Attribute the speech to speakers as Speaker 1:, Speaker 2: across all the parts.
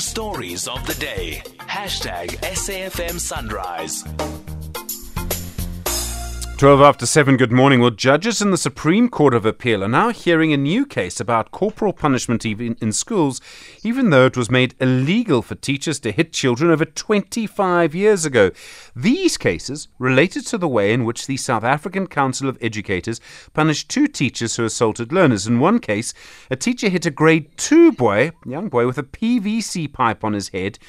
Speaker 1: stories of the day. Hashtag SAFM Sunrise.
Speaker 2: 12 after 7, good morning. Well, judges in the Supreme Court of Appeal are now hearing a new case about corporal punishment even in schools, even though it was made illegal for teachers to hit children over 25 years ago. These cases related to the way in which the South African Council of Educators punished two teachers who assaulted learners. In one case, a teacher hit a grade 2 boy, young boy, with a PVC pipe on his head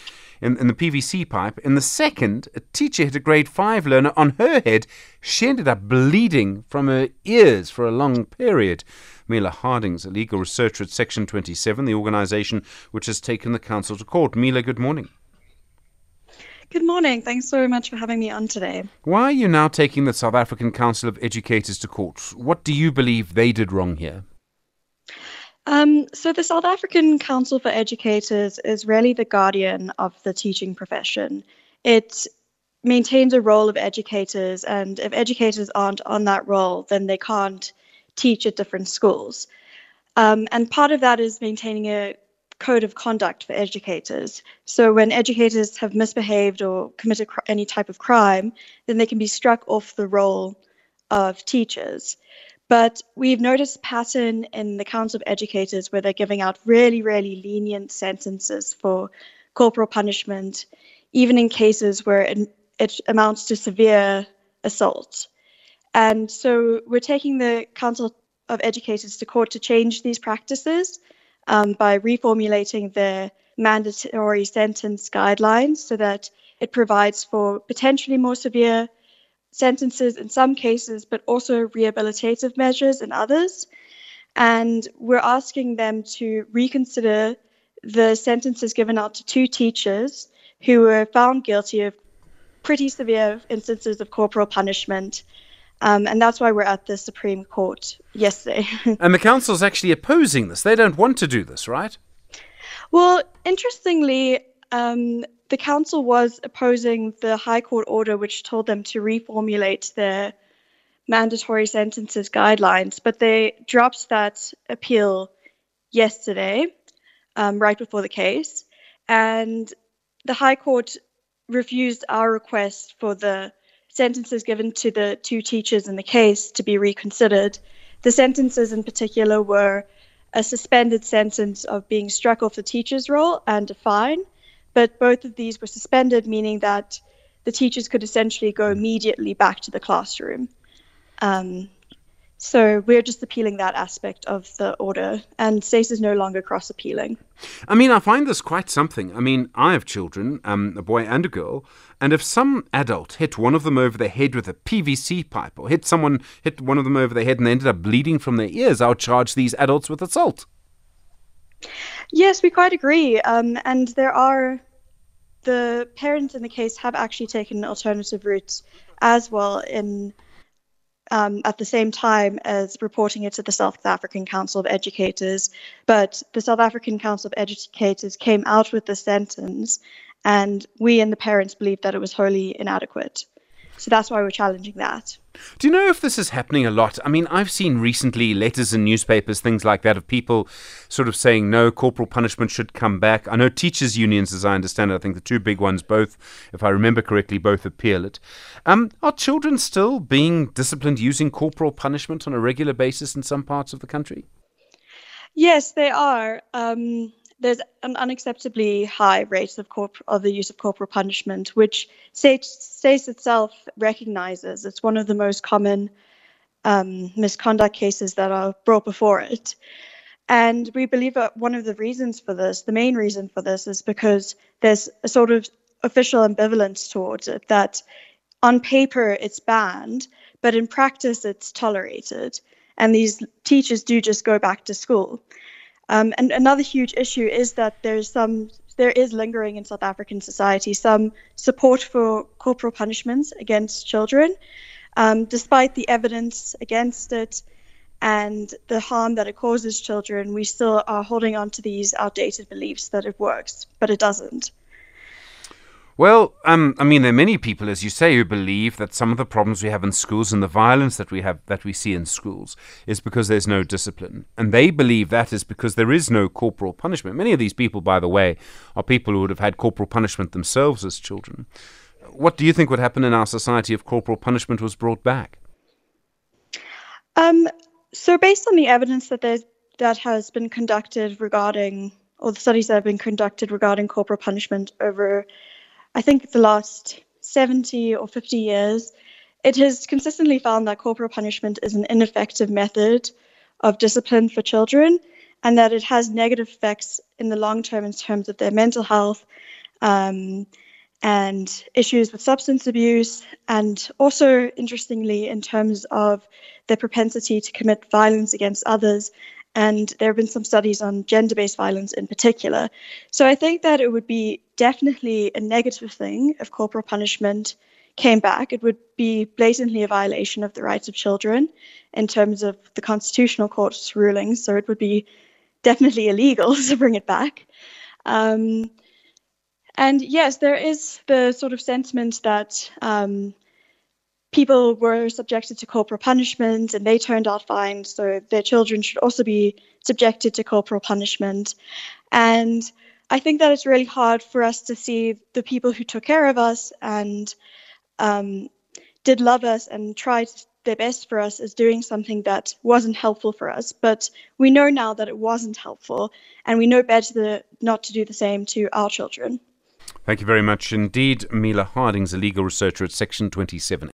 Speaker 2: in, in the PVC pipe. In the second, a teacher hit a grade 5 learner on her head. She ended up bleeding from her ears for a long period. Mila Harding's a legal researcher at Section 27, the organisation which has taken the council to court. Mila, good morning.
Speaker 3: Good morning. Thanks so much for having me on today.
Speaker 2: Why are you now taking the South African Council of Educators to court? What do you believe they did wrong here?
Speaker 3: Um, so, the South African Council for Educators is really the guardian of the teaching profession. It maintains a roll of educators, and if educators aren't on that roll, then they can't teach at different schools. Um, and part of that is maintaining a code of conduct for educators. So, when educators have misbehaved or committed any type of crime, then they can be struck off the roll of teachers. But we've noticed a pattern in the Council of Educators where they're giving out really, really lenient sentences for corporal punishment, even in cases where it, it amounts to severe assault. And so we're taking the Council of Educators to court to change these practices um, by reformulating their mandatory sentence guidelines so that it provides for potentially more severe sentences in some cases, but also rehabilitative measures in others. And we're asking them to reconsider the sentences given out to two teachers who were found guilty of pretty severe instances of corporal punishment. Um, and that's why we're at the Supreme Court yesterday.
Speaker 2: and the council's actually opposing this. They don't want to do this, right?
Speaker 3: Well, interestingly, um, the council was opposing the High Court order, which told them to reformulate their mandatory sentences guidelines, but they dropped that appeal yesterday, um, right before the case. And the High Court refused our request for the sentences given to the two teachers in the case to be reconsidered. The sentences in particular were a suspended sentence of being struck off the teacher's roll and a fine but both of these were suspended, meaning that the teachers could essentially go immediately back to the classroom. Um, so we're just appealing that aspect of the order, and SACE is no longer cross appealing.
Speaker 2: I mean, I find this quite something. I mean, I have children, um, a boy and a girl, and if some adult hit one of them over the head with a PVC pipe, or hit someone, hit one of them over the head and they ended up bleeding from their ears, I would charge these adults with assault.
Speaker 3: Yes, we quite agree. Um, and there are the parents in the case have actually taken alternative routes as well in um, at the same time as reporting it to the South African Council of Educators. But the South African Council of Educators came out with the sentence, and we and the parents believed that it was wholly inadequate. So that's why we're challenging that.
Speaker 2: Do you know if this is happening a lot? I mean, I've seen recently letters in newspapers, things like that, of people sort of saying no, corporal punishment should come back. I know teachers' unions, as I understand it, I think the two big ones, both, if I remember correctly, both appeal it. Um, are children still being disciplined using corporal punishment on a regular basis in some parts of the country?
Speaker 3: Yes, they are. Um, there's an unacceptably high rate of, corp- of the use of corporal punishment, which SACE itself recognizes. It's one of the most common um, misconduct cases that are brought before it. And we believe that one of the reasons for this, the main reason for this, is because there's a sort of official ambivalence towards it that on paper it's banned, but in practice it's tolerated. And these teachers do just go back to school. Um, and another huge issue is that there's some there is lingering in South African society some support for corporal punishments against children, um, despite the evidence against it and the harm that it causes children. We still are holding on to these outdated beliefs that it works, but it doesn't.
Speaker 2: Well, um, I mean, there are many people, as you say, who believe that some of the problems we have in schools and the violence that we have that we see in schools is because there's no discipline, and they believe that is because there is no corporal punishment. Many of these people, by the way, are people who would have had corporal punishment themselves as children. What do you think would happen in our society if corporal punishment was brought back?
Speaker 3: Um, so, based on the evidence that there's that has been conducted regarding, or the studies that have been conducted regarding corporal punishment over, I think, the last 70 or 50 years, it has consistently found that corporal punishment is an ineffective method of discipline for children and that it has negative effects in the long term in terms of their mental health um, and issues with substance abuse, and also, interestingly, in terms of their propensity to commit violence against others and there have been some studies on gender based violence in particular. So I think that it would be definitely a negative thing if corporal punishment came back. It would be blatantly a violation of the rights of children in terms of the Constitutional Court's rulings. So it would be definitely illegal to bring it back. Um, and yes, there is the sort of sentiment that um, people were subjected to corporal punishment and they turned out fine, so their children should also be subjected to corporal punishment. And I think that it's really hard for us to see the people who took care of us and um, did love us and tried their best for us as doing something that wasn't helpful for us. But we know now that it wasn't helpful, and we know better not to do the same to our children.
Speaker 2: Thank you very much indeed. Mila Harding's a legal researcher at Section 27.